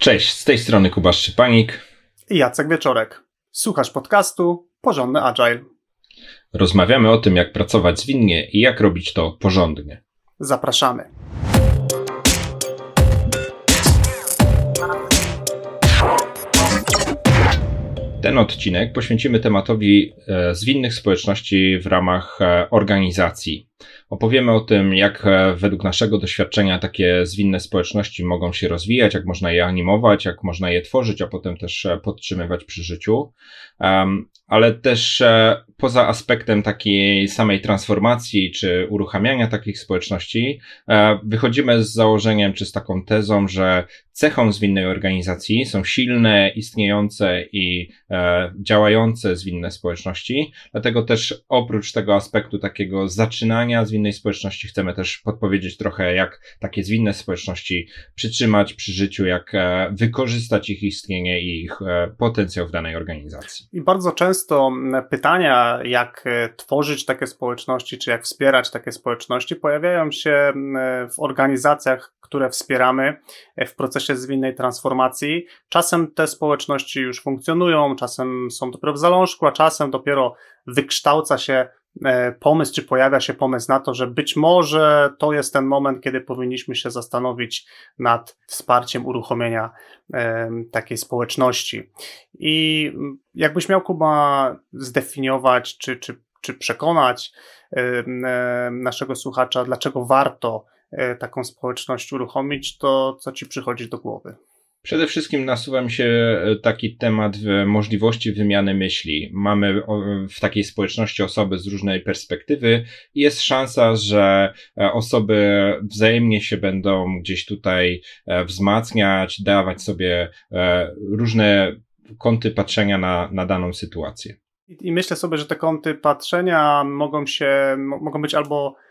Cześć, z tej strony Kuba Szczypanik i Jacek Wieczorek. Słuchasz podcastu Porządny Agile. Rozmawiamy o tym, jak pracować zwinnie i jak robić to porządnie. Zapraszamy. Ten odcinek poświęcimy tematowi e, zwinnych społeczności w ramach e, organizacji. Opowiemy o tym, jak e, według naszego doświadczenia takie zwinne społeczności mogą się rozwijać, jak można je animować, jak można je tworzyć, a potem też podtrzymywać przy życiu. Ale też poza aspektem takiej samej transformacji czy uruchamiania takich społeczności, wychodzimy z założeniem czy z taką tezą, że cechą zwinnej organizacji są silne, istniejące i e, działające zwinne społeczności. Dlatego też oprócz tego aspektu takiego zaczynania zwinnej społeczności chcemy też podpowiedzieć trochę, jak takie zwinne społeczności przytrzymać przy życiu, jak e, wykorzystać ich istnienie i ich e, potencjał w danej organizacji. I bardzo często pytania, jak e, tworzyć takie społeczności, czy jak wspierać takie społeczności, pojawiają się w organizacjach, które wspieramy w procesie zwinnej transformacji. Czasem te społeczności już funkcjonują, czasem są dopiero w zalążku, a czasem dopiero wykształca się pomysł, czy pojawia się pomysł na to, że być może to jest ten moment, kiedy powinniśmy się zastanowić nad wsparciem uruchomienia e, takiej społeczności. I jakbyś miał Kuba zdefiniować, czy, czy, czy przekonać naszego słuchacza, dlaczego warto E, taką społeczność uruchomić, to co ci przychodzi do głowy? Przede wszystkim nasuwa mi się e, taki temat możliwości wymiany myśli. Mamy w takiej społeczności osoby z różnej perspektywy i jest szansa, że e, osoby wzajemnie się będą gdzieś tutaj wzmacniać, dawać sobie różne kąty patrzenia na, na daną sytuację. I myślę sobie, że te kąty patrzenia mogą się, mogą być albo E,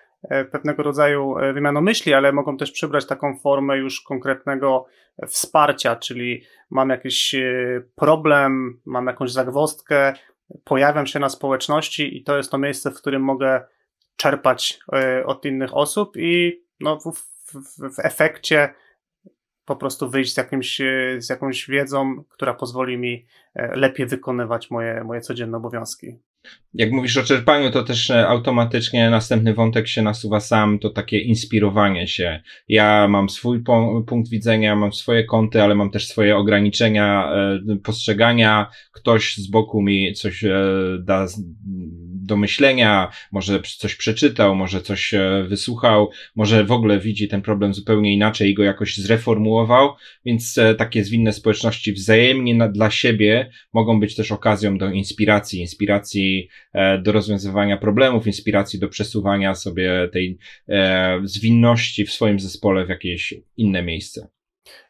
pewnego rodzaju e, wymianą myśli, ale mogą też przybrać taką formę już konkretnego wsparcia, czyli mam jakiś e, problem, mam jakąś zagwostkę, pojawiam się na społeczności i to jest to miejsce, w którym mogę czerpać od innych osób i no, w, w, w efekcie po prostu wyjść z, jakimś, z jakąś wiedzą, która pozwoli mi lepiej wykonywać moje, moje codzienne obowiązki. Jak mówisz o czerpaniu, to też e, automatycznie następny wątek się nasuwa sam, to takie inspirowanie się. Ja mam swój punkt widzenia, mam swoje kąty, ale mam też swoje ograniczenia e, postrzegania. Ktoś z boku mi coś e, da do myślenia, może coś przeczytał, może coś e, wysłuchał, może w ogóle widzi ten problem zupełnie inaczej i go jakoś zreformułował, więc e, takie zwinne społeczności wzajemnie na, dla siebie mogą być też okazją do inspiracji, inspiracji e, do rozwiązywania problemów, inspiracji do przesuwania sobie tej zwinności w swoim zespole w jakieś inne miejsce.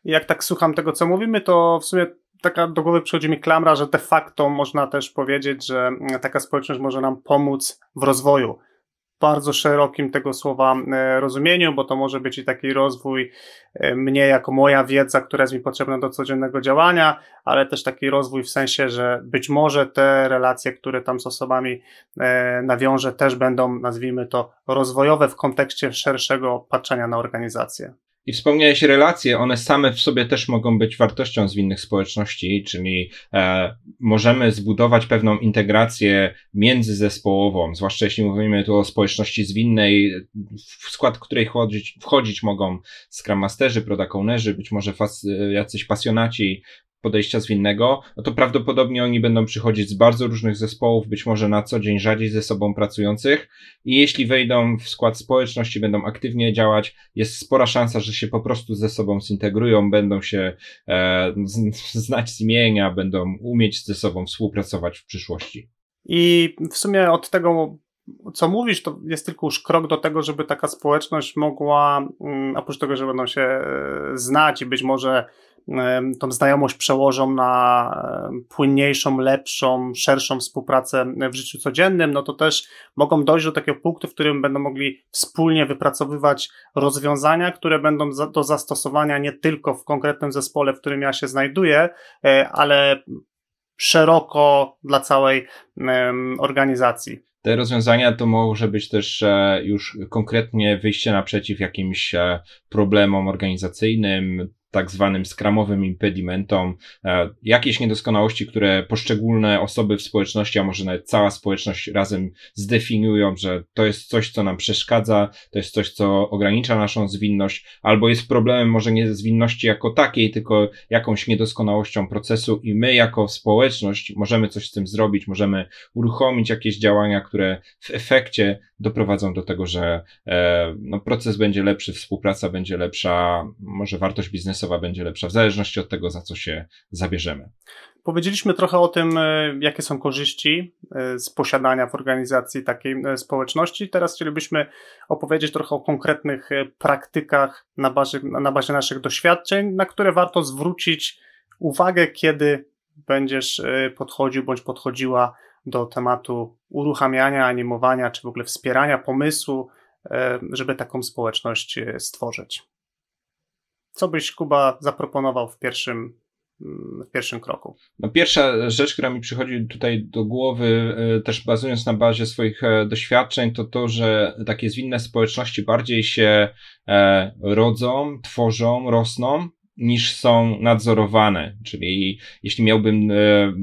Jak tak słucham tego, co mówimy, to w sumie taka do głowy przychodzi mi klamra, że de facto można też powiedzieć, że taka społeczność może nam pomóc w rozwoju. Bardzo szerokim tego słowa e, rozumieniu, bo to może być i taki rozwój e, mnie jako moja wiedza, która jest mi potrzebna do codziennego działania, ale też taki rozwój w sensie, że być może te relacje, które tam z osobami e, nawiążę, też będą, nazwijmy to, rozwojowe w kontekście szerszego patrzenia na organizację. I wspomniałeś relacje, one same w sobie też mogą być wartością zwinnych społeczności, czyli e, możemy zbudować pewną integrację międzyzespołową, zwłaszcza jeśli mówimy tu o społeczności zwinnej, w skład której wchodzić, wchodzić mogą Scrum Masterzy, Product Ownerzy, być może fas, jacyś pasjonaci podejścia zwinnego, no to prawdopodobnie oni będą przychodzić z bardzo różnych zespołów, być może na co dzień rzadziej ze sobą pracujących i jeśli wejdą w skład społeczności, będą aktywnie działać, jest spora szansa, że się po prostu ze sobą zintegrują, będą się e, znać z będą umieć ze sobą współpracować w przyszłości. I w sumie od tego co mówisz, to jest tylko już krok do tego, żeby taka społeczność mogła, mm, oprócz tego, że będą się e, znać i być może tą znajomość przełożą na płynniejszą, lepszą, szerszą współpracę w życiu codziennym, no to też mogą dojść do takiego punktu, w którym będą mogli wspólnie wypracowywać rozwiązania, które będą do zastosowania nie tylko w konkretnym zespole, w którym ja się znajduję, e, ale szeroko dla całej organizacji. Te rozwiązania to może być też e, już konkretnie wyjście naprzeciw jakimś e, problemom organizacyjnym, tak zwanym skramowym impedimentom, e, jakieś niedoskonałości, które poszczególne osoby w społeczności, a może nawet cała społeczność razem zdefiniują, że to jest coś, co nam przeszkadza, to jest coś, co ogranicza naszą zwinność, albo jest problemem może nie zwinności jako takiej, tylko jakąś niedoskonałością procesu i my jako społeczność możemy coś z tym zrobić, możemy uruchomić jakieś działania, które w efekcie doprowadzą do tego, że e, no, proces będzie lepszy, współpraca będzie lepsza, może wartość będzie lepsza, w zależności od tego, za co się zabierzemy. Powiedzieliśmy trochę o tym, e, jakie są korzyści e, z posiadania w organizacji takiej społeczności. Teraz chcielibyśmy opowiedzieć trochę o konkretnych praktykach na bazie, na bazie naszych doświadczeń, na które warto zwrócić uwagę, kiedy będziesz podchodził bądź podchodziła do tematu uruchamiania, animowania, czy w ogóle wspierania pomysłu, e, żeby taką społeczność e, stworzyć. Co byś, Kuba, zaproponował w pierwszym, mm, w pierwszym kroku? No pierwsza rzecz, która mi przychodzi tutaj do głowy, e, też bazując na bazie swoich doświadczeń, to to, że takie zwinne społeczności bardziej się rodzą, tworzą, rosną, niż są nadzorowane. Czyli jeśli miałbym e,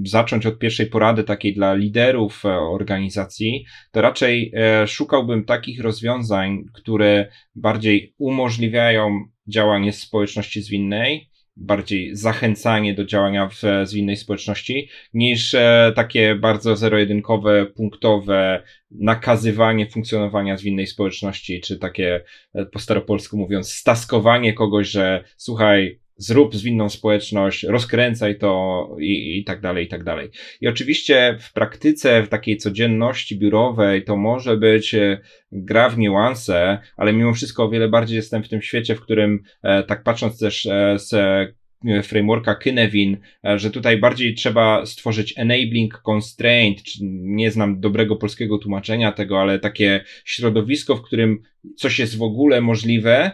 zacząć od pierwszej porady takiej dla liderów e, organizacji, to raczej e, szukałbym takich rozwiązań, które bardziej umożliwiają działanie społeczności zwinnej, bardziej zachęcanie do działania w zwinnej społeczności, niż takie bardzo zero-jedynkowe, punktowe nakazywanie funkcjonowania zwinnej społeczności, czy takie po staropolsku mówiąc, staskowanie kogoś, że słuchaj, zrób zwinną społeczność, rozkręcaj to i, i tak dalej, i tak dalej. I oczywiście w praktyce, w takiej codzienności biurowej to może być e, gra w niuanse, ale mimo wszystko o wiele bardziej jestem w tym świecie, w którym, e, tak patrząc też e, z frameworka Kinevin, że tutaj bardziej trzeba stworzyć enabling constraint, nie znam dobrego polskiego tłumaczenia tego, ale takie środowisko, w którym coś jest w ogóle możliwe,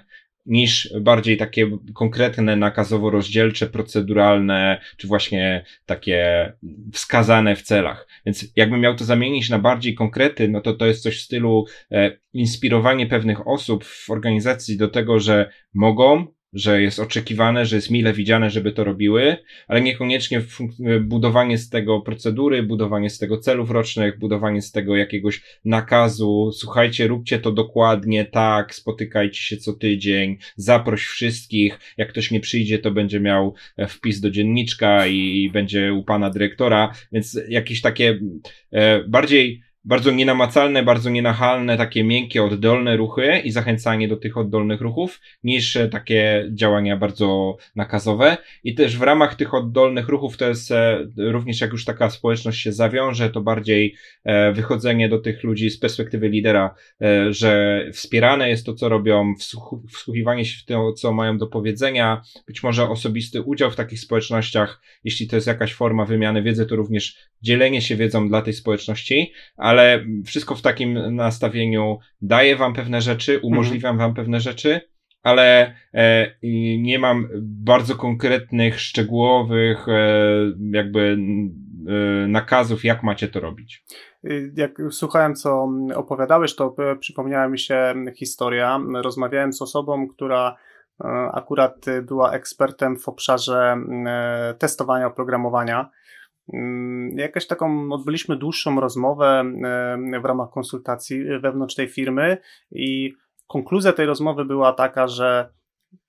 niż bardziej takie konkretne, nakazowo-rozdzielcze, proceduralne, czy właśnie takie wskazane w celach. Więc jakbym miał to zamienić na bardziej konkrety, no to to jest coś w stylu e, inspirowanie pewnych osób w organizacji do tego, że mogą, że jest oczekiwane, że jest mile widziane, żeby to robiły, ale niekoniecznie budowanie z tego procedury, budowanie z tego celów rocznych, budowanie z tego jakiegoś nakazu, słuchajcie, róbcie to dokładnie tak, spotykajcie się co tydzień, zaproś wszystkich, jak ktoś nie przyjdzie, to będzie miał e, wpis do dzienniczka i będzie u pana dyrektora, więc jakieś takie e, bardziej bardzo nienamacalne, bardzo nienachalne, takie miękkie, oddolne ruchy i zachęcanie do tych oddolnych ruchów, niż e, takie działania bardzo nakazowe. I też w ramach tych oddolnych ruchów to jest e, również jak już taka społeczność się zawiąże, to bardziej e, wychodzenie do tych ludzi z perspektywy lidera, że wspierane jest to, co robią, wsłuchiwanie się w to, co mają do powiedzenia, być może osobisty udział w takich społecznościach, jeśli to jest jakaś forma wymiany wiedzy, to również dzielenie się wiedzą dla tej społeczności, a ale wszystko w takim nastawieniu daje wam pewne rzeczy, mhm. umożliwiam wam pewne rzeczy, ale e, nie mam bardzo konkretnych, szczegółowych e, jakby e, nakazów, jak macie to robić. Y, jak słuchałem, co opowiadałeś, to przypomniała mi się historia. Rozmawiałem z osobą, która e, akurat była ekspertem w obszarze e, testowania oprogramowania Mm, jakaś taką odbyliśmy dłuższą rozmowę e, w ramach konsultacji wewnątrz tej firmy i konkluzja tej rozmowy była taka, że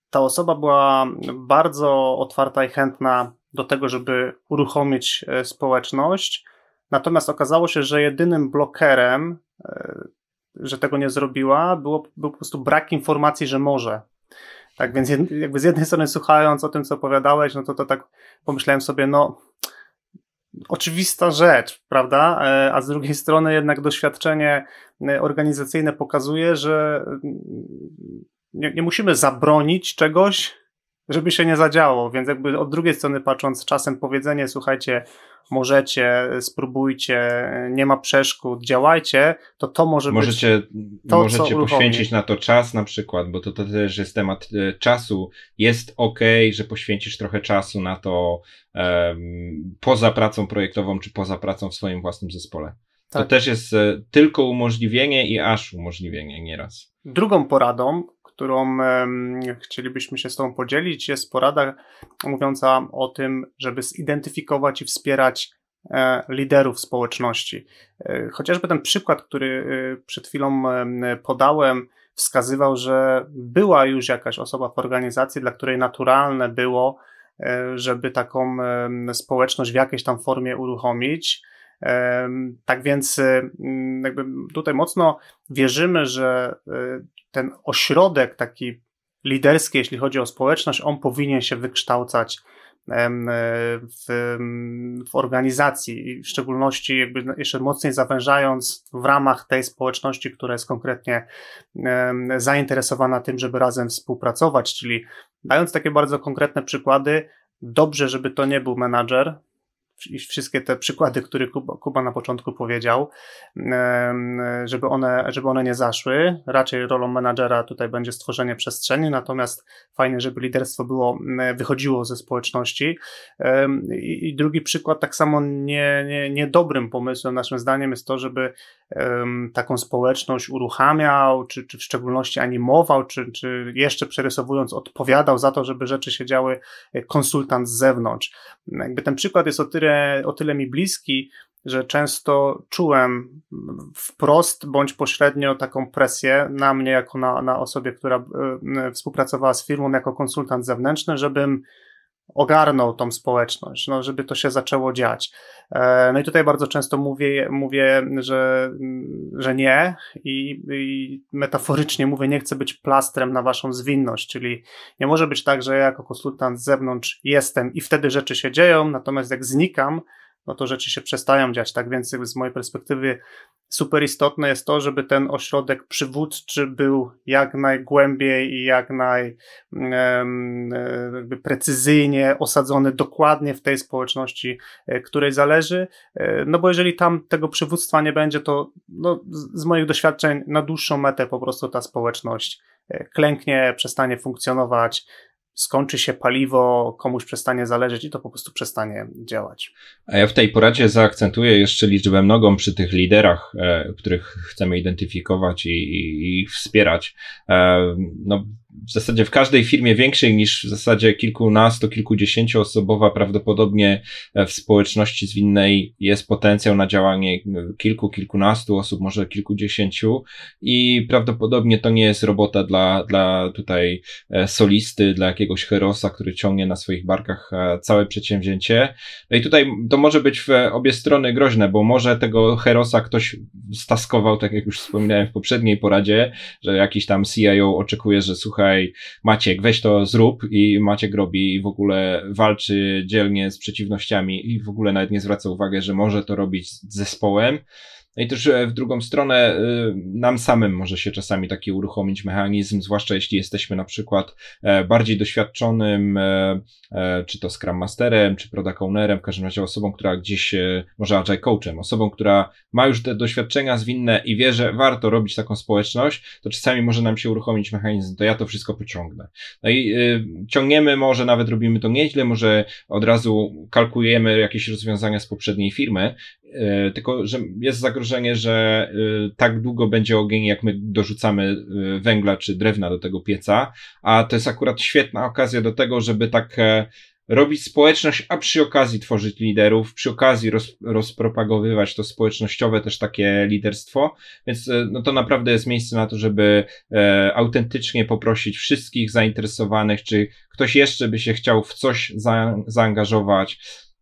ta osoba była bardzo otwarta i chętna do tego, żeby uruchomić e, społeczność. Natomiast okazało się, że jedynym blokerem, e, że tego nie zrobiła, było, był po prostu brak informacji, że może. Tak więc jakby z jednej strony słuchając o tym, co opowiadałeś, no to, to tak pomyślałem sobie, no oczywista rzecz, prawda? E, a z drugiej strony jednak doświadczenie e, organizacyjne pokazuje, że mm, nie, nie musimy zabronić czegoś, żeby się nie zadziało, więc jakby od drugiej strony patrząc, czasem powiedzenie, słuchajcie, możecie, spróbujcie, nie ma przeszkód, działajcie, to to może możecie, być to, Możecie poświęcić na to czas na przykład, bo to, to też jest temat e, czasu. Jest ok, że poświęcisz trochę czasu na to poza pracą projektową, czy poza pracą w swoim własnym zespole. Tak. To też jest e, tylko umożliwienie i aż umożliwienie nieraz. Drugą poradą, którą chcielibyśmy się z Tobą podzielić, jest porada mówiąca o tym, żeby zidentyfikować i wspierać e, liderów społeczności. E, chociażby ten przykład, który przed chwilą podałem, wskazywał, że była już jakaś osoba w organizacji, dla której naturalne było, żeby taką społeczność w jakiejś tam formie uruchomić. Tak więc jakby tutaj mocno wierzymy, że ten ośrodek taki liderski, jeśli chodzi o społeczność, on powinien się wykształcać w, w organizacji w szczególności jakby jeszcze mocniej zawężając w ramach tej społeczności, która jest konkretnie zainteresowana tym, żeby razem współpracować, czyli dając takie bardzo konkretne przykłady, dobrze, żeby to nie był menadżer, wszystkie te przykłady, które Kuba, Kuba, na początku powiedział, żeby one, żeby one nie zaszły. Raczej rolą menadżera tutaj będzie stworzenie przestrzeni, natomiast fajnie, żeby liderstwo było, wychodziło ze społeczności. I drugi przykład, tak samo nie, nie, niedobrym pomysłem, naszym zdaniem, jest to, żeby taką społeczność uruchamiał, czy, czy w szczególności animował, czy, czy jeszcze przerysowując, odpowiadał za to, żeby rzeczy się działy e, konsultant z zewnątrz. Jakby ten przykład jest o tyle, o tyle mi bliski, że często czułem wprost bądź pośrednio taką presję na mnie, jako na, na osobie, która e, współpracowała z firmą jako konsultant zewnętrzny, żebym ogarnął tą społeczność, no, żeby to się zaczęło dziać. E, no i tutaj bardzo często mówię, mówię że, że nie i, i metaforycznie mówię, nie chcę być plastrem na waszą zwinność, czyli nie może być tak, że ja jako konsultant z zewnątrz jestem i wtedy rzeczy się dzieją, natomiast jak znikam, no to rzeczy się przestają dziać. Tak więc z mojej perspektywy super istotne jest to, żeby ten ośrodek przywódczy był jak najgłębiej i jak najprecyzyjnie osadzony dokładnie w tej społeczności, e, której zależy. E, no bo jeżeli tam tego przywództwa nie będzie, to no, z moich doświadczeń na dłuższą metę po prostu ta społeczność e, klęknie, przestanie funkcjonować, skończy się paliwo, komuś przestanie zależeć i to po prostu przestanie działać. A ja w tej poradzie zaakcentuję jeszcze liczbę mnogą przy tych liderach, e, których chcemy identyfikować i, i, i wspierać. E, no, w zasadzie w każdej firmie większej niż w zasadzie kilkunastu, kilkudziesięciu osobowa prawdopodobnie e, w społeczności zwinnej jest potencjał na działanie kilku, kilkunastu osób, może kilkudziesięciu i prawdopodobnie to nie jest robota dla, dla tutaj e, solisty, dla jakiegoś herosa, który ciągnie na swoich barkach e, całe przedsięwzięcie. No i tutaj to może być w obie strony groźne, bo może tego herosa ktoś staskował, tak jak już wspominałem w poprzedniej poradzie, że jakiś tam CIO oczekuje, że słuchaj, słuchaj, Maciek, weź to zrób i Maciek robi i w ogóle walczy dzielnie z przeciwnościami i w ogóle nawet nie zwraca uwagi, że może to robić z zespołem. No i też e, w drugą stronę e, nam samym może się czasami taki uruchomić mechanizm, zwłaszcza jeśli jesteśmy na przykład e, bardziej doświadczonym, czy to Scrum Masterem, czy Product Ownerem, w każdym razie osobą, która gdzieś, może Agile Coachem, osobą, która ma już te doświadczenia zwinne i wie, że warto robić taką społeczność, to czasami może nam się uruchomić mechanizm, to ja to wszystko pociągnę. No i ciągniemy, może nawet robimy to nieźle, może od razu kalkulujemy jakieś rozwiązania z poprzedniej firmy, tylko że jest zagrożenie że y, tak długo będzie ogień, jak my dorzucamy y, węgla czy drewna do tego pieca, a to jest akurat świetna okazja do tego, żeby tak e, robić społeczność, a przy okazji tworzyć liderów, przy okazji roz, rozpropagowywać to społecznościowe też takie liderstwo, więc e, no to naprawdę jest miejsce na to, żeby e, autentycznie poprosić wszystkich zainteresowanych, czy ktoś jeszcze by się chciał w coś za, zaangażować,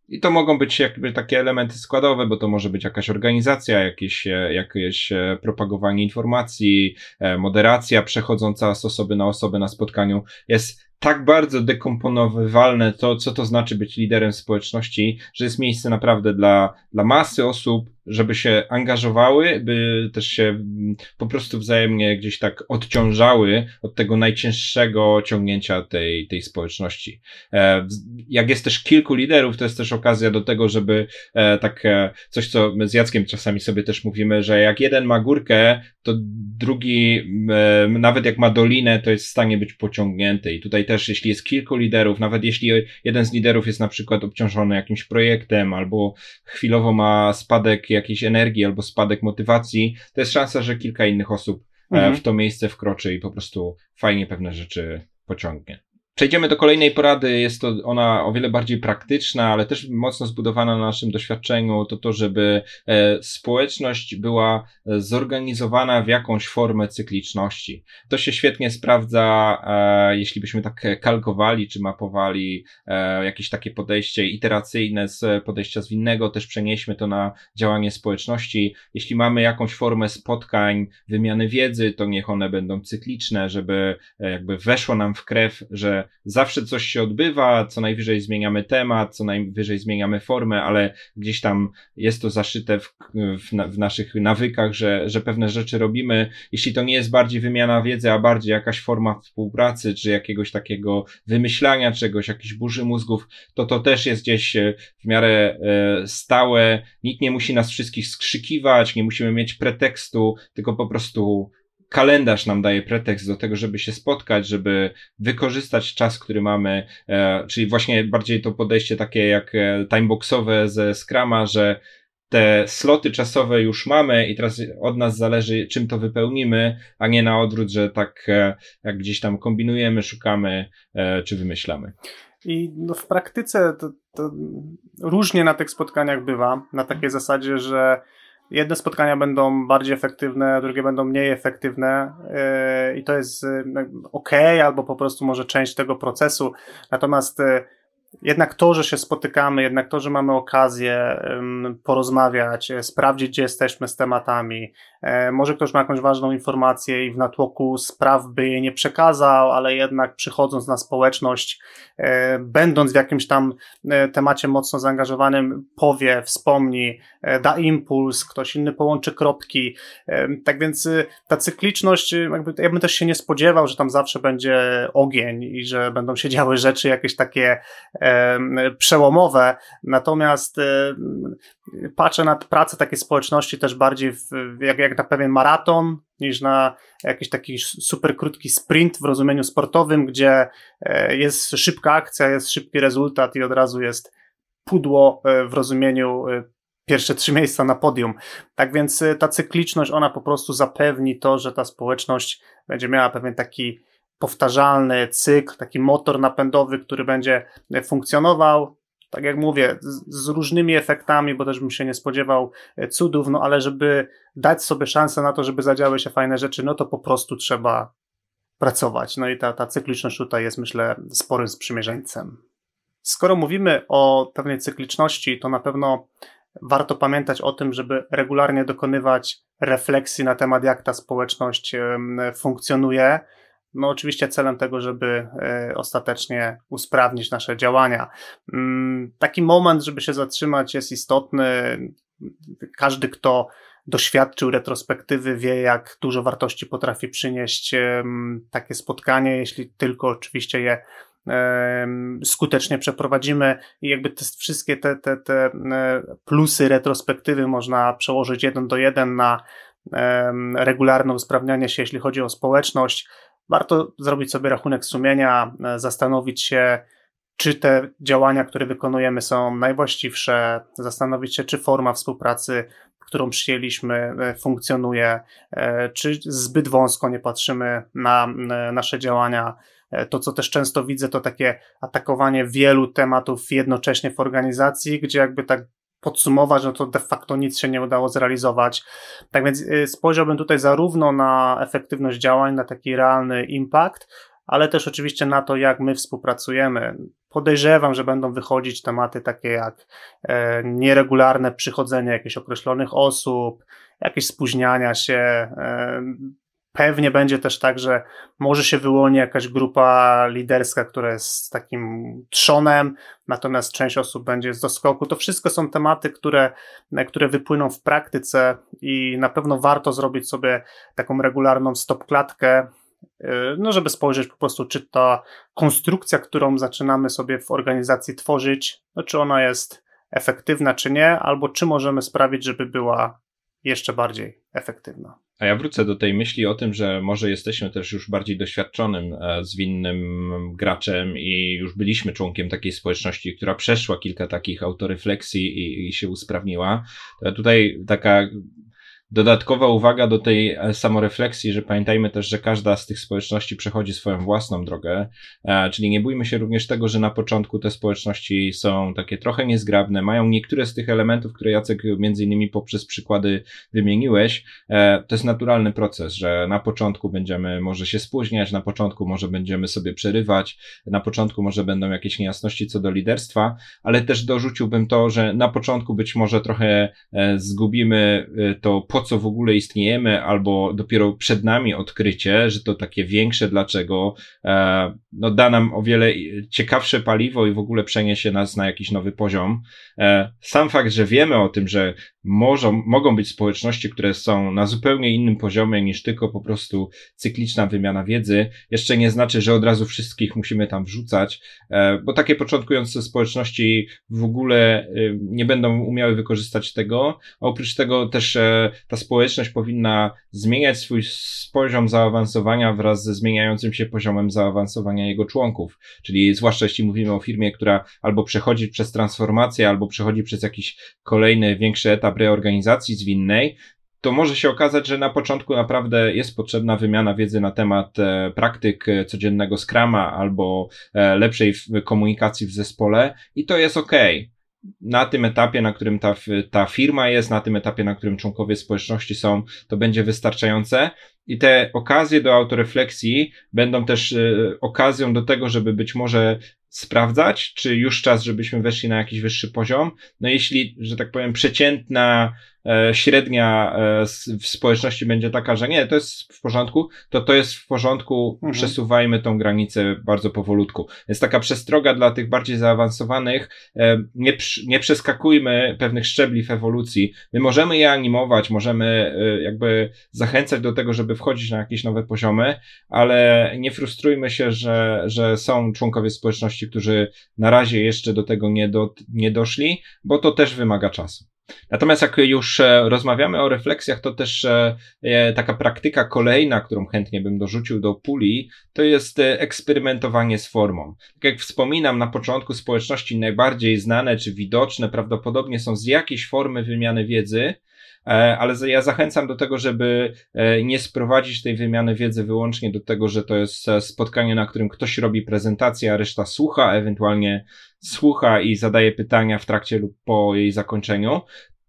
i to mogą być jakby takie elementy składowe, bo to może być jakaś organizacja, jakieś, e, jakieś e, propagowanie informacji, e, moderacja przechodząca z osoby na osobę na spotkaniu. Jest tak bardzo dekomponowywalne to, co to znaczy być liderem społeczności, że jest miejsce naprawdę dla, dla masy osób, żeby się angażowały, by też się mm, po prostu wzajemnie gdzieś tak odciążały od tego najcięższego ciągnięcia tej, tej społeczności. E, jak jest też kilku liderów, to jest też okazja do tego, żeby e, tak e, coś, co my z Jackiem czasami sobie też mówimy, że jak jeden ma górkę, to drugi, nawet jak ma dolinę, to jest w stanie być pociągnięty. I tutaj też, jeśli jest kilku liderów, nawet jeśli jeden z liderów jest na przykład obciążony jakimś projektem albo chwilowo ma spadek jakiejś energii albo spadek motywacji, to jest szansa, że kilka innych osób mhm. w to miejsce wkroczy i po prostu fajnie pewne rzeczy pociągnie. Przejdziemy do kolejnej porady. Jest to ona o wiele bardziej praktyczna, ale też mocno zbudowana na naszym doświadczeniu. To to, żeby e, społeczność była e, zorganizowana w jakąś formę cykliczności. To się świetnie sprawdza, e, jeśli byśmy tak kalkowali czy mapowali jakieś takie podejście iteracyjne z podejścia zwinnego, też przenieśmy to na działanie społeczności. Jeśli mamy jakąś formę spotkań, wymiany wiedzy, to niech one będą cykliczne, żeby jakby weszło nam w krew, że zawsze coś się odbywa, co najwyżej zmieniamy temat, co najwyżej zmieniamy formę, ale gdzieś tam jest to zaszyte w, w, w naszych nawykach, że, że pewne rzeczy robimy. Jeśli to nie jest bardziej wymiana wiedzy, a bardziej jakaś forma współpracy, czy jakiegoś takiego wymyślania czegoś, jakiejś burzy mózgów, to to też jest gdzieś e, w miarę e, stałe. Nikt nie musi nas wszystkich skrzykiwać, nie musimy mieć pretekstu, tylko po prostu kalendarz nam daje pretekst do tego, żeby się spotkać, żeby wykorzystać czas, który mamy, e, czyli właśnie bardziej to podejście takie jak e, timeboxowe ze Scrama, że te sloty czasowe już mamy i teraz od nas zależy, czym to wypełnimy, a nie na odwrót, że tak e, jak gdzieś tam kombinujemy, szukamy czy wymyślamy. I no w praktyce to, to różnie na tych spotkaniach bywa, na takiej zasadzie, że Jedne spotkania będą bardziej efektywne, drugie będą mniej efektywne yy, i to jest yy, ok, albo po prostu może część tego procesu. Natomiast yy, jednak to, że się spotykamy, jednak to, że mamy okazję porozmawiać, e, sprawdzić, gdzie jesteśmy z tematami. E, może ktoś ma jakąś ważną informację i w natłoku spraw by jej nie przekazał, ale jednak przychodząc na społeczność, e, będąc w jakimś tam temacie mocno zaangażowanym, powie, wspomni, da impuls, ktoś inny połączy kropki. Tak więc ta cykliczność, jakby, ja bym też się nie spodziewał, że tam zawsze będzie ogień i że będą się działy rzeczy jakieś takie przełomowe, natomiast patrzę na pracę takiej społeczności też bardziej w, jak, jak na pewien maraton, niż na jakiś taki super krótki sprint w rozumieniu sportowym, gdzie e, jest szybka akcja, jest szybki rezultat i od razu jest pudło e, w rozumieniu e, pierwsze trzy miejsca na podium. Tak więc ta cykliczność, ona po prostu zapewni to, że ta społeczność będzie miała pewien taki powtarzalny cykl, taki motor napędowy, który będzie funkcjonował. Tak jak mówię, z, różnymi efektami, bo też bym się nie spodziewał e, cudów, no ale żeby dać sobie szansę na to, żeby zadziały się fajne rzeczy, no to po prostu trzeba pracować. No i ta, ta cykliczność tutaj jest, myślę, sporym sprzymierzeńcem. Skoro mówimy o pewnej cykliczności, to na pewno warto pamiętać o tym, żeby regularnie dokonywać refleksji na temat, jak ta społeczność funkcjonuje no oczywiście celem tego, żeby e, ostatecznie usprawnić nasze działania. Mm, taki moment, żeby się zatrzymać, jest istotny. Każdy, kto doświadczył retrospektywy, wie, jak dużo wartości potrafi przynieść takie spotkanie, jeśli tylko oczywiście je skutecznie przeprowadzimy i jakby te wszystkie te, te, te e, plusy retrospektywy można przełożyć jeden do jeden na regularne usprawnianie się, jeśli chodzi o społeczność warto zrobić sobie rachunek sumienia, e, zastanowić się, czy te działania, które wykonujemy, są najwłaściwsze, zastanowić się, czy forma współpracy, którą przyjęliśmy, e, funkcjonuje, e, czy zbyt wąsko nie patrzymy na nasze działania. To, co też często widzę, to takie atakowanie wielu tematów jednocześnie w organizacji, gdzie jakby tak podsumować, no to de facto nic się nie udało zrealizować. Tak więc y, spojrzałbym tutaj zarówno na efektywność działań, na taki realny impact, ale też oczywiście na to, jak my współpracujemy. Podejrzewam, że będą wychodzić tematy takie jak e, nieregularne przychodzenie jakichś określonych osób, jakieś spóźniania się, e, Pewnie będzie też tak, że może się wyłoni jakaś grupa liderska, która jest takim trzonem, natomiast część osób będzie z doskoku. To wszystko są tematy, które, które wypłyną w praktyce i na pewno warto zrobić sobie taką regularną stopklatkę, y, no żeby spojrzeć po prostu, czy ta konstrukcja, którą zaczynamy sobie w organizacji tworzyć, no czy ona jest efektywna, czy nie, albo czy możemy sprawić, żeby była jeszcze bardziej efektywna. A ja wrócę do tej myśli o tym, że może jesteśmy też już bardziej doświadczonym, e, zwinnym graczem i już byliśmy członkiem takiej społeczności, która przeszła kilka takich autorefleksji i, i się usprawniła. Tutaj taka Dodatkowa uwaga do tej e, samorefleksji, że pamiętajmy też, że każda z tych społeczności przechodzi swoją własną drogę, e, czyli nie bójmy się również tego, że na początku te społeczności są takie trochę niezgrabne, mają niektóre z tych elementów, które Jacek między innymi poprzez przykłady wymieniłeś. E, to jest naturalny proces, że na początku będziemy może się spóźniać, na początku może będziemy sobie przerywać, na początku może będą jakieś niejasności co do liderstwa, ale też dorzuciłbym to, że na początku być może trochę zgubimy to po co w ogóle istniejemy, albo dopiero przed nami odkrycie, że to takie większe dlaczego, e, no da nam o wiele ciekawsze paliwo i w ogóle przeniesie nas na jakiś nowy poziom. E, sam fakt, że wiemy o tym, że może, mogą być społeczności, które są na zupełnie innym poziomie niż tylko po prostu cykliczna wymiana wiedzy, jeszcze nie znaczy, że od razu wszystkich musimy tam wrzucać, e, bo takie początkujące społeczności w ogóle nie będą umiały wykorzystać tego. A oprócz tego też ta społeczność powinna zmieniać swój poziom zaawansowania wraz ze zmieniającym się poziomem zaawansowania jego członków. Czyli zwłaszcza jeśli mówimy o firmie, która albo przechodzi przez transformację, albo przechodzi przez jakiś kolejny większy etap reorganizacji zwinnej, to może się okazać, że na początku naprawdę jest potrzebna wymiana wiedzy na temat e, praktyk e, codziennego skrama albo e, lepszej komunikacji w zespole i to jest ok na tym etapie, na którym ta, ta firma jest, na tym etapie, na którym członkowie społeczności są, to będzie wystarczające. I te okazje do autorefleksji będą też okazją do tego, żeby być może sprawdzać, czy już czas, żebyśmy weszli na jakiś wyższy poziom. No jeśli, że tak powiem, przeciętna E, średnia e, w społeczności będzie taka, że nie, to jest w porządku, to to jest w porządku, mhm. przesuwajmy tą granicę bardzo powolutku. Jest taka przestroga dla tych bardziej zaawansowanych, e, nie, nie przeskakujmy pewnych szczebli w ewolucji. My możemy je animować, możemy jakby zachęcać do tego, żeby wchodzić na jakieś nowe poziomy, ale nie frustrujmy się, że, że są członkowie społeczności, którzy na razie jeszcze do tego nie, do, nie doszli, bo to też wymaga czasu. Natomiast jak już e, rozmawiamy o refleksjach, to też e, e, taka praktyka kolejna, którą chętnie bym dorzucił do puli, to jest eksperymentowanie z formą. Tak jak wspominam, na początku społeczności najbardziej znane czy widoczne prawdopodobnie są z jakiejś formy wymiany wiedzy, ale ja zachęcam do tego, żeby nie sprowadzić tej wymiany wiedzy wyłącznie do tego, że to jest spotkanie, na którym ktoś robi prezentację, a reszta słucha, ewentualnie słucha i zadaje pytania w trakcie lub po jej zakończeniu,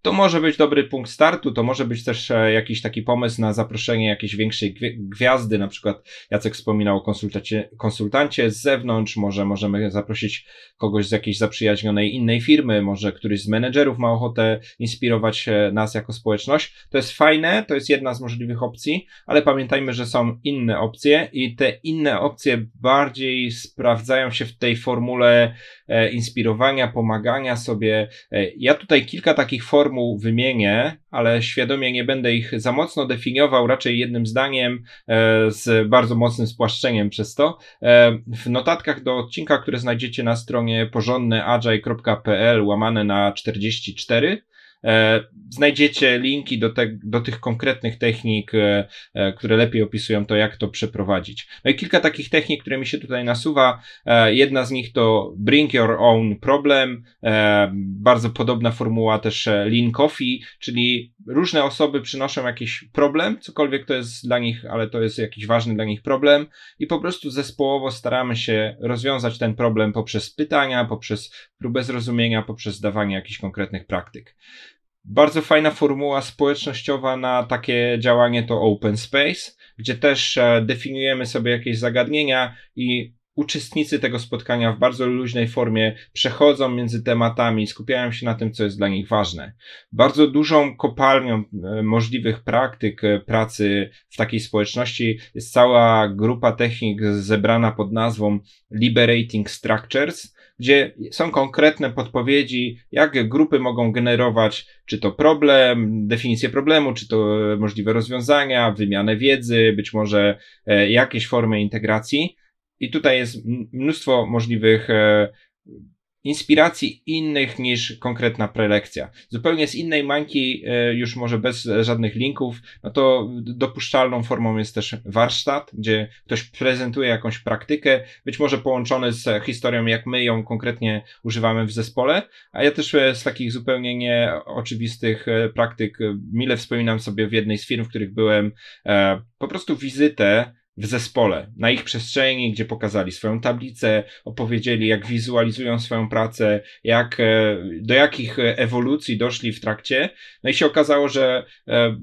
to może być dobry punkt startu, to może być też e, jakiś taki pomysł na zaproszenie jakiejś większej gwiazdy, na przykład Jacek wspominał o konsultacie, konsultancie z zewnątrz, może możemy zaprosić kogoś z jakiejś zaprzyjaźnionej innej firmy, może któryś z menedżerów ma ochotę inspirować e, nas jako społeczność. To jest fajne, to jest jedna z możliwych opcji, ale pamiętajmy, że są inne opcje i te inne opcje bardziej sprawdzają się w tej formule e, inspirowania, pomagania sobie. Ja tutaj kilka takich form formuł wymienię, ale świadomie nie będę ich za mocno definiował, raczej jednym zdaniem e, z bardzo mocnym spłaszczeniem przez to. E, w notatkach do odcinka, które znajdziecie na stronie porządnyagile.pl łamane na 44 E, znajdziecie linki do, te, do tych konkretnych technik, e, e, które lepiej opisują to, jak to przeprowadzić. No i kilka takich technik, które mi się tutaj nasuwa. Jedna z nich to Bring Your Own Problem. Bardzo podobna formuła też Lean Coffee, czyli różne osoby przynoszą jakiś problem, cokolwiek to jest dla nich, ale to jest jakiś ważny dla nich problem i po prostu zespołowo staramy się rozwiązać ten problem poprzez pytania, poprzez próbę zrozumienia, poprzez dawanie jakichś konkretnych praktyk. Bardzo fajna formuła społecznościowa na takie działanie to Open Space, gdzie też e, definiujemy sobie jakieś zagadnienia i uczestnicy tego spotkania w bardzo luźnej formie przechodzą między tematami, skupiają się na tym, co jest dla nich ważne. Bardzo dużą kopalnią e, możliwych praktyk e, pracy w takiej społeczności jest cała grupa technik zebrana pod nazwą Liberating Structures, gdzie są konkretne podpowiedzi, jak grupy mogą generować, czy to problem, definicję problemu, czy to możliwe rozwiązania, wymianę wiedzy, być może e, jakieś formy integracji. I tutaj jest mnóstwo możliwych e, inspiracji innych niż konkretna prelekcja. Zupełnie z innej mańki, e, już może bez żadnych linków, no to dopuszczalną formą jest też warsztat, gdzie ktoś prezentuje jakąś praktykę, być może połączony z historią, jak my ją konkretnie używamy w zespole, a ja też e, z takich zupełnie nieoczywistych e, praktyk mile wspominam sobie w jednej z firm, w których byłem, po prostu wizytę w zespole, na ich przestrzeni, gdzie pokazali swoją tablicę, opowiedzieli, jak wizualizują swoją pracę, jak, e, do jakich ewolucji doszli w trakcie. No i się okazało, że e,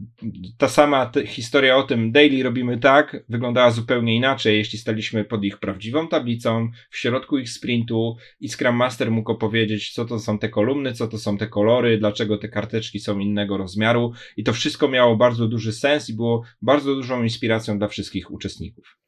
ta sama historia o tym daily robimy tak, wyglądała zupełnie inaczej, jeśli staliśmy pod ich prawdziwą tablicą, w środku ich sprintu i Scrum Master mógł opowiedzieć, co to są te kolumny, co to są te kolory, dlaczego te karteczki są innego rozmiaru i to wszystko miało bardzo duży sens i było bardzo dużą inspiracją dla wszystkich uczestników uczestników.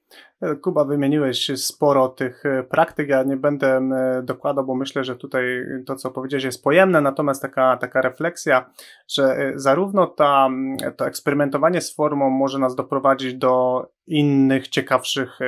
Kuba, wymieniłeś sporo tych e, praktyk. Ja nie będę e, dokładał, bo myślę, że tutaj to, co powiedziałeś, jest pojemne. Natomiast taka, taka refleksja, że e, zarówno ta, to eksperymentowanie z formą może nas doprowadzić do innych, ciekawszych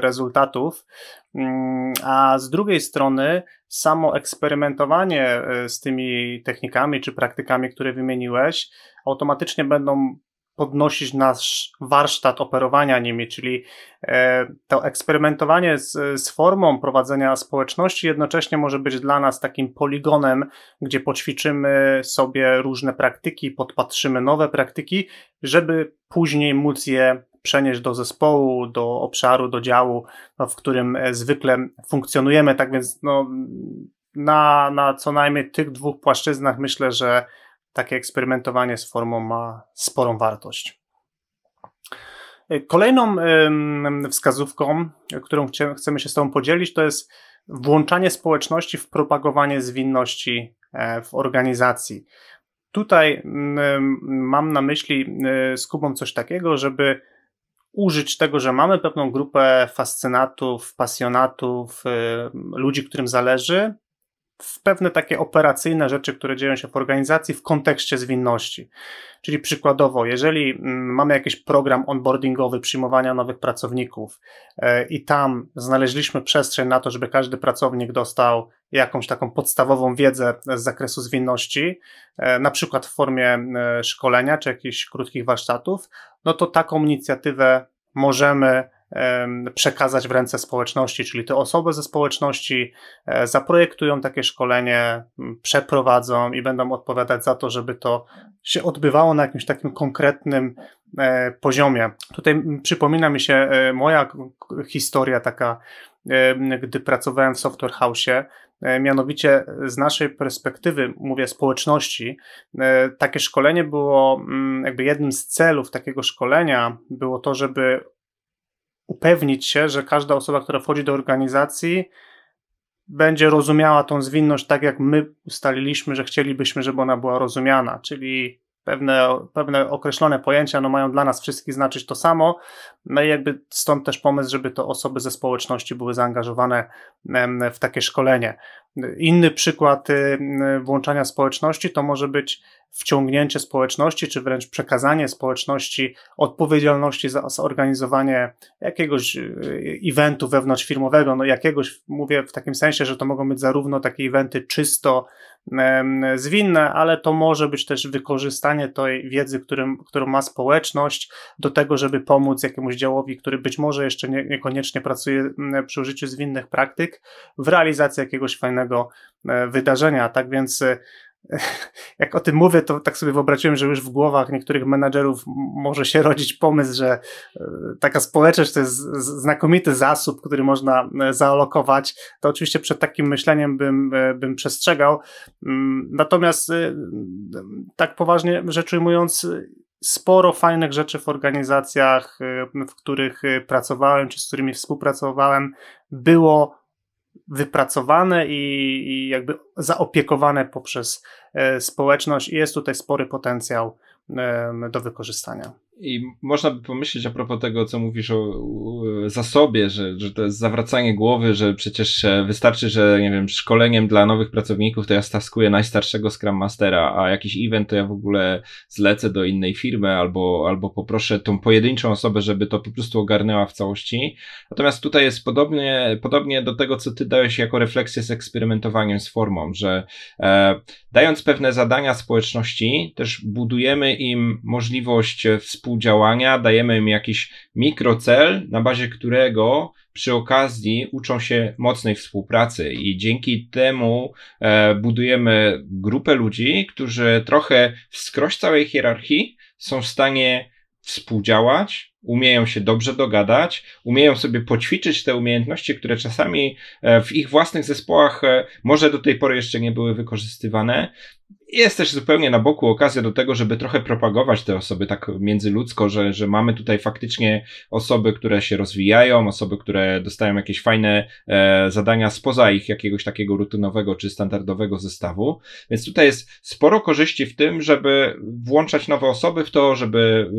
rezultatów, mm, a z drugiej strony samo eksperymentowanie z tymi technikami czy praktykami, które wymieniłeś, automatycznie będą podnosić nasz warsztat operowania nimi, czyli e, to eksperymentowanie z, z formą prowadzenia społeczności jednocześnie może być dla nas takim poligonem, gdzie poćwiczymy sobie różne praktyki, podpatrzymy nowe praktyki, żeby później móc je przenieść do zespołu, do obszaru, do działu, no, w którym e, zwykle funkcjonujemy. Tak więc no, na, na co najmniej tych dwóch płaszczyznach myślę, że takie eksperymentowanie z formą ma sporą wartość. Kolejną wskazówką, którą chcemy się z Tobą podzielić, to jest włączanie społeczności w propagowanie zwinności e, w organizacji. Tutaj mam na myśli e, z Kubą coś takiego, żeby użyć tego, że mamy pewną grupę fascynatów, pasjonatów, e, ludzi, którym zależy, w pewne takie operacyjne rzeczy, które dzieją się w organizacji w kontekście zwinności. Czyli przykładowo, jeżeli mm, mamy jakiś program onboardingowy przyjmowania nowych pracowników e, i tam znaleźliśmy przestrzeń na to, żeby każdy pracownik dostał jakąś taką podstawową wiedzę z zakresu zwinności, e, na przykład w formie e, szkolenia czy jakichś krótkich warsztatów, no to taką inicjatywę możemy przekazać w ręce społeczności, czyli te osoby ze społeczności e, zaprojektują takie szkolenie, przeprowadzą i będą odpowiadać za to, żeby to się odbywało na jakimś takim konkretnym e, poziomie. Tutaj przypomina mi się e, moja historia taka, gdy pracowałem w Software House, mianowicie z naszej perspektywy, mówię społeczności, takie szkolenie było, jakby jednym z celów takiego szkolenia było to, żeby upewnić się, że każda osoba, która wchodzi do organizacji, będzie rozumiała tą zwinność tak, jak my ustaliliśmy, że chcielibyśmy, żeby ona była rozumiana, czyli pewne, pewne określone pojęcia no, mają dla nas wszystkich znaczyć to samo. No i jakby stąd też pomysł, żeby to osoby ze społeczności były zaangażowane w takie szkolenie. Inny przykład włączania społeczności to może być wciągnięcie społeczności, czy wręcz przekazanie społeczności odpowiedzialności za zorganizowanie jakiegoś y, eventu wewnątrzfirmowego, no jakiegoś, mówię w takim sensie, że to mogą być zarówno takie eventy czysto zwinne, ale to może być też wykorzystanie tej wiedzy, którym, którą ma społeczność do tego, żeby pomóc jakiemuś działowi, który być może jeszcze nie, niekoniecznie pracuje przy użyciu zwinnych praktyk w realizacji jakiegoś fajnego e, wydarzenia. Tak więc jak o tym mówię, to tak sobie wyobraziłem, że już w głowach niektórych menadżerów może się rodzić pomysł, że e, taka społeczność to jest znakomity zasób, który można e, zaalokować. To oczywiście przed takim myśleniem bym, e, bym przestrzegał. Mm, natomiast tak poważnie rzecz ujmując, sporo fajnych rzeczy w organizacjach, w których pracowałem, czy z którymi współpracowałem, było wypracowane i, i jakby zaopiekowane poprzez e, społeczność i jest tutaj spory potencjał do wykorzystania. I można by pomyśleć a propos tego, co mówisz o zasobie, że, że to jest zawracanie głowy, że przecież e, wystarczy, że nie wiem, szkoleniem dla nowych pracowników to ja staskuję najstarszego Scrum Mastera, a jakiś event to ja w ogóle zlecę do innej firmy albo, albo poproszę tą pojedynczą osobę, żeby to po prostu ogarnęła w całości. Natomiast tutaj jest podobnie, podobnie do tego, co ty dałeś jako refleksję z eksperymentowaniem z formą, że e, dając pewne zadania społeczności, też budujemy im możliwość współpracy współdziałania, dajemy im jakiś mikrocel, na bazie którego przy okazji uczą się mocnej współpracy. I dzięki temu e, budujemy grupę ludzi, którzy trochę wskroś całej hierarchii są w stanie współdziałać, umieją się dobrze dogadać, umieją sobie poćwiczyć te umiejętności, które czasami e, w ich własnych zespołach e, może do tej pory jeszcze nie były wykorzystywane jest też zupełnie na boku okazja do tego, żeby trochę propagować te osoby tak międzyludzko, że, że mamy tutaj faktycznie osoby, które się rozwijają, osoby, które dostają jakieś fajne e, zadania spoza ich jakiegoś takiego rutynowego czy standardowego zestawu. Więc tutaj jest sporo korzyści w tym, żeby włączać nowe osoby w to, żeby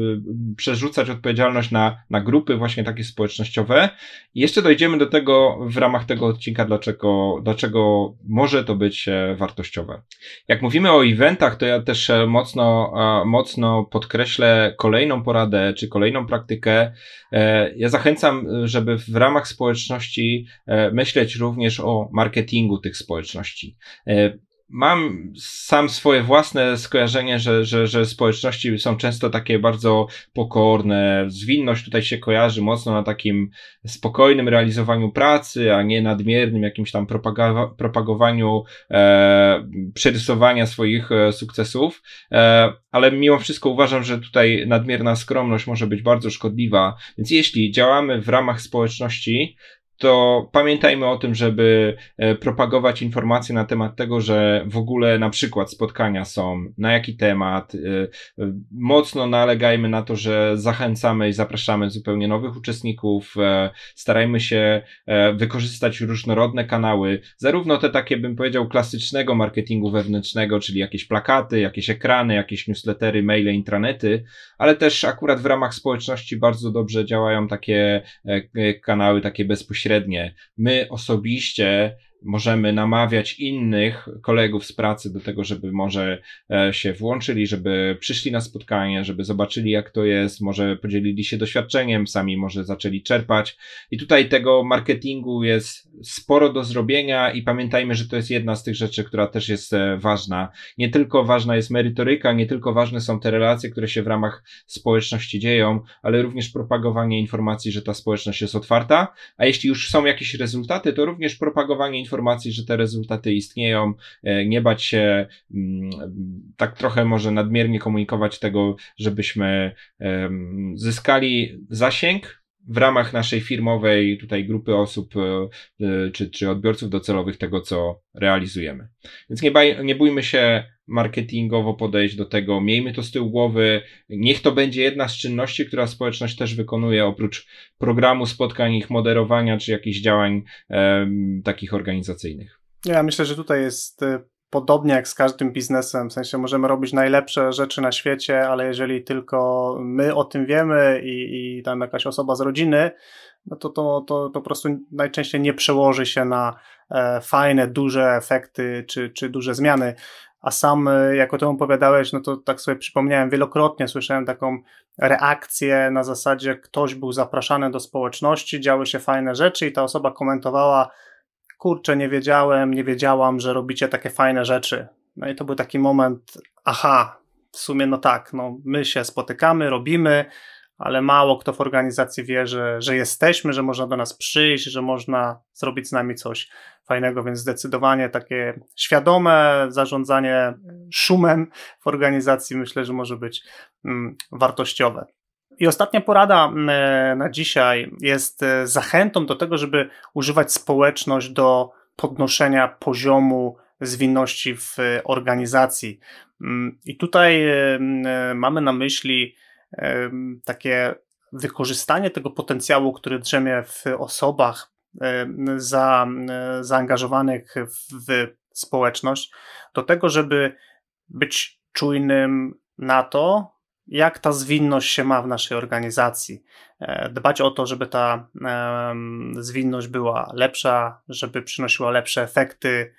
y, przerzucać odpowiedzialność na, na grupy właśnie takie społecznościowe. I jeszcze dojdziemy do tego w ramach tego odcinka, dlaczego, dlaczego może to być e, wartościowe. Jak mówimy o eventach, to ja też e, mocno, e, mocno podkreślę kolejną poradę, czy kolejną praktykę. E, ja zachęcam, żeby w ramach społeczności myśleć również o marketingu tych społeczności mam sam swoje własne skojarzenie, że, że, że społeczności są często takie bardzo pokorne. Zwinność tutaj się kojarzy mocno na takim spokojnym realizowaniu pracy, a nie nadmiernym jakimś tam propaga- propagowaniu e, przerysowania swoich e, sukcesów. E, ale mimo wszystko uważam, że tutaj nadmierna skromność może być bardzo szkodliwa. Więc jeśli działamy w ramach społeczności, to pamiętajmy o tym, żeby e, propagować informacje na temat tego, że w ogóle na przykład spotkania są, na jaki temat. E, e, mocno nalegajmy na to, że zachęcamy i zapraszamy zupełnie nowych uczestników. Starajmy się wykorzystać różnorodne kanały, zarówno te takie, bym powiedział, klasycznego marketingu wewnętrznego, czyli jakieś plakaty, jakieś ekrany, jakieś newslettery, maile, intranety, ale też akurat w ramach społeczności bardzo dobrze działają takie kanały, takie bezpośrednie bezpośrednie. My osobiście możemy namawiać innych kolegów z pracy do tego, żeby może e, się włączyli, żeby przyszli na spotkanie, żeby zobaczyli jak to jest, może podzielili się doświadczeniem, sami może zaczęli czerpać. I tutaj tego marketingu jest sporo do zrobienia i pamiętajmy, że to jest jedna z tych rzeczy, która też jest e, ważna. Nie tylko ważna jest merytoryka, nie tylko ważne są te relacje, które się w ramach społeczności dzieją, ale również propagowanie informacji, że ta społeczność jest otwarta, a jeśli już są jakieś rezultaty, to również propagowanie informacji informacji, że te rezultaty istnieją, e, nie bać się mm, tak trochę może nadmiernie komunikować tego, żebyśmy zyskali zasięg, w ramach naszej firmowej tutaj grupy osób e, e, czy, czy odbiorców docelowych tego, co realizujemy. Więc nie, baj, nie bójmy się marketingowo podejść do tego, miejmy to z tyłu głowy, niech to będzie jedna z czynności, która społeczność też wykonuje, oprócz programu spotkań, ich moderowania, czy jakichś działań um, takich organizacyjnych. Ja myślę, że tutaj jest e, podobnie jak z każdym biznesem, w sensie możemy robić najlepsze rzeczy na świecie, ale jeżeli tylko my o tym wiemy i, i tam jakaś osoba z rodziny, no to, to, to, to po prostu najczęściej nie przełoży się na e, fajne, duże efekty czy, czy duże zmiany. A sam, e, jak o tym opowiadałeś, no to tak sobie przypomniałem, wielokrotnie słyszałem taką reakcję na zasadzie, ktoś był zapraszany do społeczności, działy się fajne rzeczy i ta osoba komentowała, kurczę, nie wiedziałem, nie wiedziałam, że robicie takie fajne rzeczy. No i to był taki moment, aha, w sumie no tak, no my się spotykamy, robimy, ale mało kto w organizacji wie, że, że jesteśmy, że można do nas przyjść, że można zrobić z nami coś fajnego, więc zdecydowanie takie świadome zarządzanie szumem w organizacji myślę, że może być mm, wartościowe. I ostatnia porada mm, e, na dzisiaj jest e, zachętą do tego, żeby używać społeczność do podnoszenia poziomu zwinności w organizacji. Mm, I tutaj e, mamy na myśli takie wykorzystanie tego potencjału, który drzemie w osobach za, zaangażowanych w społeczność, do tego, żeby być czujnym na to, jak ta zwinność się ma w naszej organizacji. E, dbać o to, żeby ta zwinność była lepsza, żeby przynosiła lepsze efekty,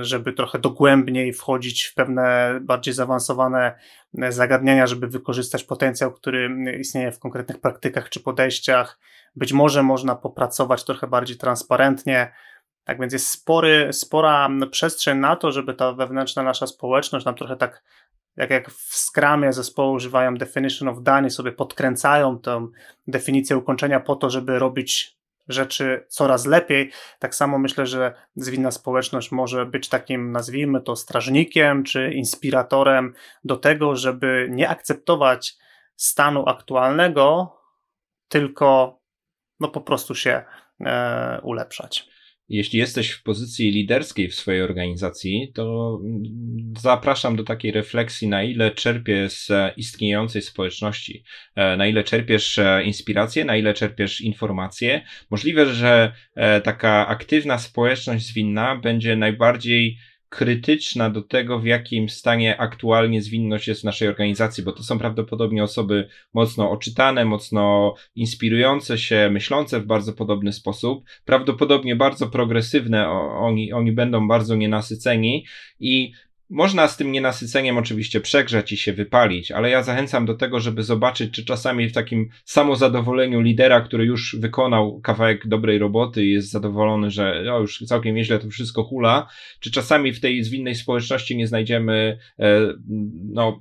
żeby trochę dogłębniej wchodzić w pewne bardziej zaawansowane e, zagadnienia, żeby wykorzystać potencjał, który istnieje w konkretnych praktykach czy podejściach. Być może można popracować trochę bardziej transparentnie. Tak więc jest spory, spora przestrzeń na to, żeby ta wewnętrzna nasza społeczność nam trochę tak jak, jak w Scrumie zespoły używają definition of done i sobie podkręcają tę definicję ukończenia po to, żeby robić rzeczy coraz lepiej. Tak samo myślę, że zwinna społeczność może być takim, nazwijmy to, strażnikiem czy inspiratorem do tego, żeby nie akceptować stanu aktualnego, tylko no po prostu się e, ulepszać. Jeśli jesteś w pozycji liderskiej w swojej organizacji, to zapraszam do takiej refleksji, na ile czerpiesz z istniejącej społeczności, e, na ile czerpiesz e, inspirację, na ile czerpiesz informacje. Możliwe, że e, taka aktywna społeczność zwinna będzie najbardziej krytyczna do tego, w jakim stanie aktualnie zwinność jest w naszej organizacji, bo to są prawdopodobnie osoby mocno oczytane, mocno inspirujące się, myślące w bardzo podobny sposób, prawdopodobnie bardzo progresywne, oni, oni będą bardzo nienasyceni i można z tym nienasyceniem oczywiście przegrzać i się wypalić, ale ja zachęcam do tego, żeby zobaczyć, czy czasami w takim samozadowoleniu lidera, który już wykonał kawałek dobrej roboty i jest zadowolony, że o, już całkiem nieźle to wszystko hula, czy czasami w tej zwinnej społeczności nie znajdziemy e, no,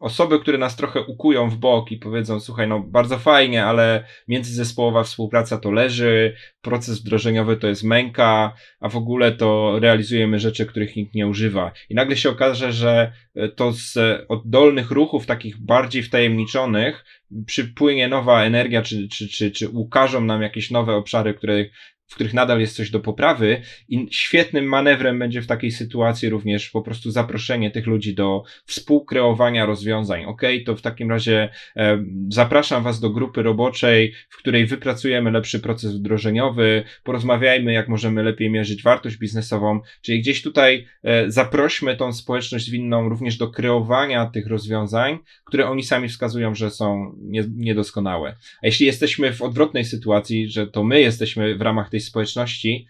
osoby, które nas trochę ukują w bok i powiedzą, słuchaj, no bardzo fajnie, ale międzyzespołowa współpraca to leży, proces wdrożeniowy to jest męka, a w ogóle to realizujemy rzeczy, których nikt nie używa. I nagle się okaże, że e, to z oddolnych ruchów, takich bardziej wtajemniczonych, przypłynie nowa energia, czy, czy, czy, czy ukażą nam jakieś nowe obszary, które w których nadal jest coś do poprawy i świetnym manewrem będzie w takiej sytuacji również po prostu zaproszenie tych ludzi do współkreowania rozwiązań. Ok, to w takim razie e, zapraszam Was do grupy roboczej, w której wypracujemy lepszy proces wdrożeniowy, porozmawiajmy, jak możemy lepiej mierzyć wartość biznesową, czyli gdzieś tutaj e, zaprośmy tą społeczność winną również do kreowania tych rozwiązań, które oni sami wskazują, że są nie, niedoskonałe. A jeśli jesteśmy w odwrotnej sytuacji, że to my jesteśmy w ramach tej społeczności,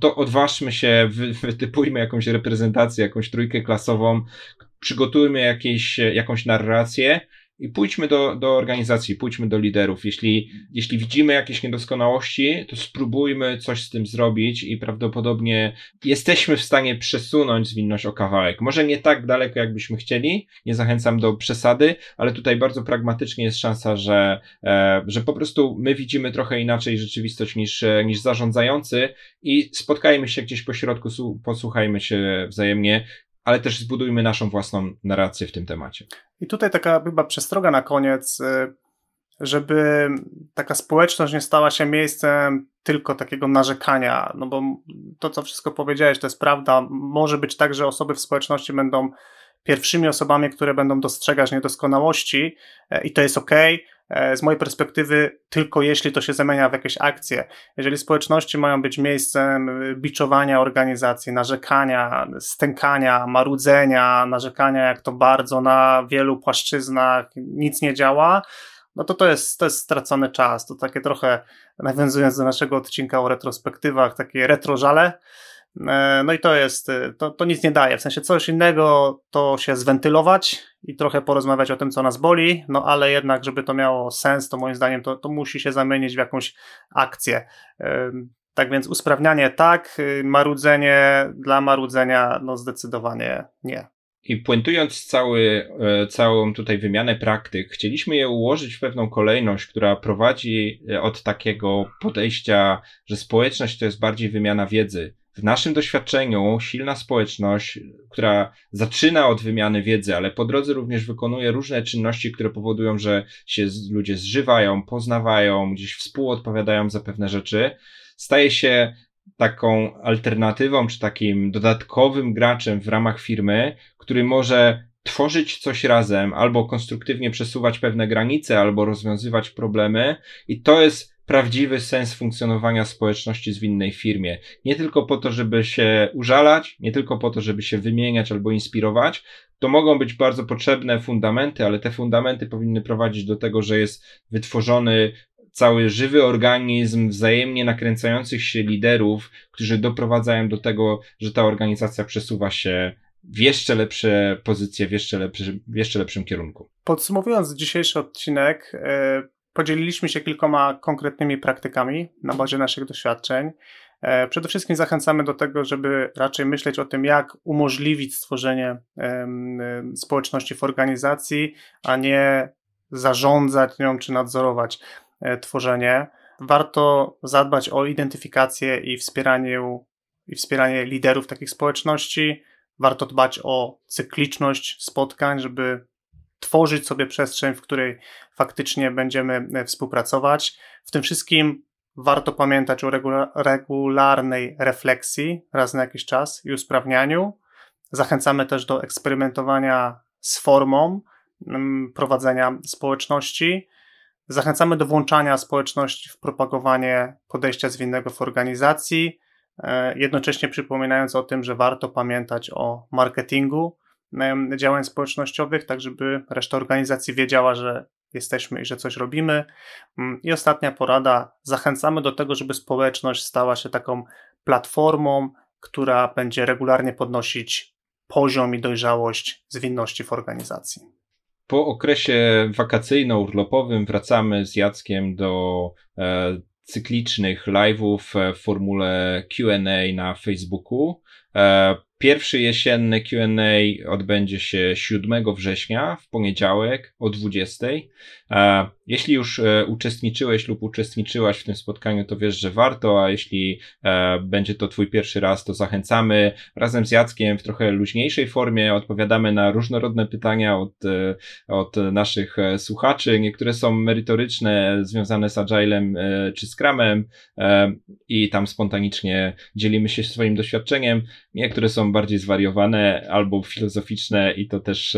to odważmy się, wytypujmy jakąś reprezentację, jakąś trójkę klasową, przygotujmy jakieś, jakąś narrację i pójdźmy do, do organizacji, pójdźmy do liderów. Jeśli, jeśli widzimy jakieś niedoskonałości, to spróbujmy coś z tym zrobić i prawdopodobnie jesteśmy w stanie przesunąć zwinność o kawałek. Może nie tak daleko, jakbyśmy chcieli, nie zachęcam do przesady, ale tutaj bardzo pragmatycznie jest szansa, że, e, że po prostu my widzimy trochę inaczej rzeczywistość niż, e, niż zarządzający i spotkajmy się gdzieś po środku, posłuchajmy się wzajemnie ale też zbudujmy naszą własną narrację w tym temacie. I tutaj taka chyba przestroga na koniec, y, żeby taka społeczność nie stała się miejscem tylko takiego narzekania, no bo to, co wszystko powiedziałeś, to jest prawda. Może być tak, że osoby w społeczności będą pierwszymi osobami, które będą dostrzegać niedoskonałości e, i to jest ok. E, z mojej perspektywy, tylko jeśli to się zamienia w jakieś akcje. Jeżeli społeczności mają być miejscem e, biczowania organizacji, narzekania, stękania, marudzenia, narzekania, jak to bardzo na wielu płaszczyznach nic nie działa, no to to jest, to jest stracony czas. To takie trochę, nawiązując do naszego odcinka o retrospektywach, takie retrożale. No i to jest, e, to, to nic nie daje. W sensie coś innego to się zwentylować i trochę porozmawiać o tym, co nas boli, no ale jednak, żeby to miało sens, to moim zdaniem to, to musi się zamienić w jakąś akcję. E, tak więc usprawnianie tak, marudzenie dla marudzenia, no zdecydowanie nie. I puentując cały, całą tutaj wymianę praktyk, chcieliśmy je ułożyć w pewną kolejność, która prowadzi od takiego podejścia, że społeczność to jest bardziej wymiana wiedzy, w naszym doświadczeniu silna społeczność, która zaczyna od wymiany wiedzy, ale po drodze również wykonuje różne czynności, które powodują, że się ludzie zżywają, poznawają, gdzieś współodpowiadają za pewne rzeczy, staje się taką alternatywą, czy takim dodatkowym graczem w ramach firmy, który może tworzyć coś razem, albo konstruktywnie przesuwać pewne granice, albo rozwiązywać problemy. I to jest prawdziwy sens funkcjonowania społeczności zwinnej firmie. Nie tylko po to, żeby się użalać, nie tylko po to, żeby się wymieniać albo inspirować. To mogą być bardzo potrzebne fundamenty, ale te fundamenty powinny prowadzić do tego, że jest wytworzony cały żywy organizm wzajemnie nakręcających się liderów, którzy doprowadzają do tego, że ta organizacja przesuwa się w jeszcze lepsze pozycje, w jeszcze, lepszy, w jeszcze lepszym kierunku. Podsumowując dzisiejszy odcinek, e, podzieliliśmy się kilkoma konkretnymi praktykami na bazie naszych doświadczeń. E, przede wszystkim zachęcamy do tego, żeby raczej myśleć o tym, jak umożliwić stworzenie społeczności w organizacji, a nie zarządzać nią czy nadzorować e, tworzenie. Warto zadbać o identyfikację i wspieranie, i wspieranie liderów takich społeczności. Warto dbać o cykliczność spotkań, żeby tworzyć sobie przestrzeń, w której faktycznie będziemy e, współpracować. W tym wszystkim warto pamiętać o regularnej refleksji raz na jakiś czas i usprawnianiu. Zachęcamy też do eksperymentowania z formą mm, prowadzenia społeczności. Zachęcamy do włączania społeczności w propagowanie podejścia zwinnego w organizacji, e, jednocześnie przypominając o tym, że warto pamiętać o marketingu, działań społecznościowych, tak żeby reszta organizacji wiedziała, że jesteśmy i że coś robimy. Mm, I ostatnia porada: zachęcamy do tego, żeby społeczność stała się taką platformą, która będzie regularnie podnosić poziom i dojrzałość zwinności w organizacji. Po okresie wakacyjno-urlopowym wracamy z Jackiem do e, cyklicznych live'ów w formule QA na Facebooku. E, Pierwszy jesienny QA odbędzie się 7 września w poniedziałek o 20. Jeśli już e, uczestniczyłeś lub uczestniczyłaś w tym spotkaniu, to wiesz, że warto, a jeśli e, będzie to Twój pierwszy raz, to zachęcamy razem z Jackiem w trochę luźniejszej formie. Odpowiadamy na różnorodne pytania od, e, od naszych słuchaczy. Niektóre są merytoryczne, związane z Agilem czy Scrumem i tam spontanicznie dzielimy się swoim doświadczeniem. Niektóre są bardziej zwariowane albo filozoficzne i to też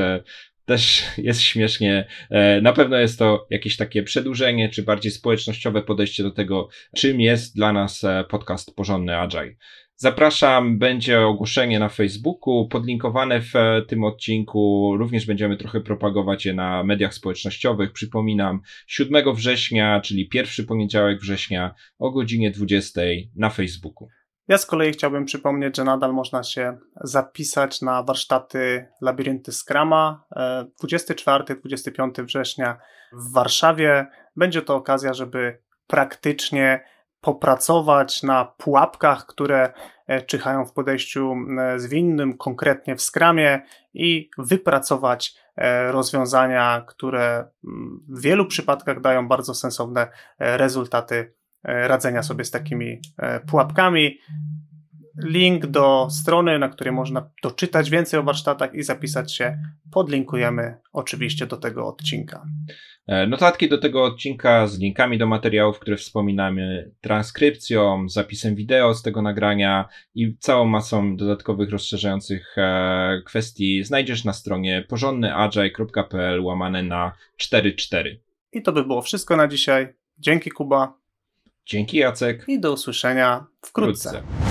też jest śmiesznie. E, na pewno jest to jakieś takie przedłużenie, czy bardziej społecznościowe podejście do tego, czym jest dla nas e, podcast Porządny Agile. Zapraszam, będzie ogłoszenie na Facebooku, podlinkowane w e, tym odcinku. Również będziemy trochę propagować je na mediach społecznościowych. Przypominam, 7 września, czyli pierwszy poniedziałek września o godzinie 20 na Facebooku. Ja z kolei chciałbym przypomnieć, że nadal można się zapisać na warsztaty Labirynty Skrama 24-25 września w Warszawie. Będzie to okazja, żeby praktycznie popracować na pułapkach, które e, czyhają w podejściu zwinnym, konkretnie w skramie i wypracować e, rozwiązania, które w wielu przypadkach dają bardzo sensowne e, rezultaty E, radzenia sobie z takimi e, pułapkami. Link do strony, na której można doczytać więcej o warsztatach i zapisać się, podlinkujemy oczywiście do tego odcinka. E, notatki do tego odcinka z linkami do materiałów, które wspominamy, transkrypcją, zapisem wideo z tego nagrania i całą masą dodatkowych rozszerzających kwestii znajdziesz na stronie porządnyagile.pl łamane na 44. I to by było wszystko na dzisiaj. Dzięki Kuba. Dzięki Jacek. I do usłyszenia wkrótce. wkrótce.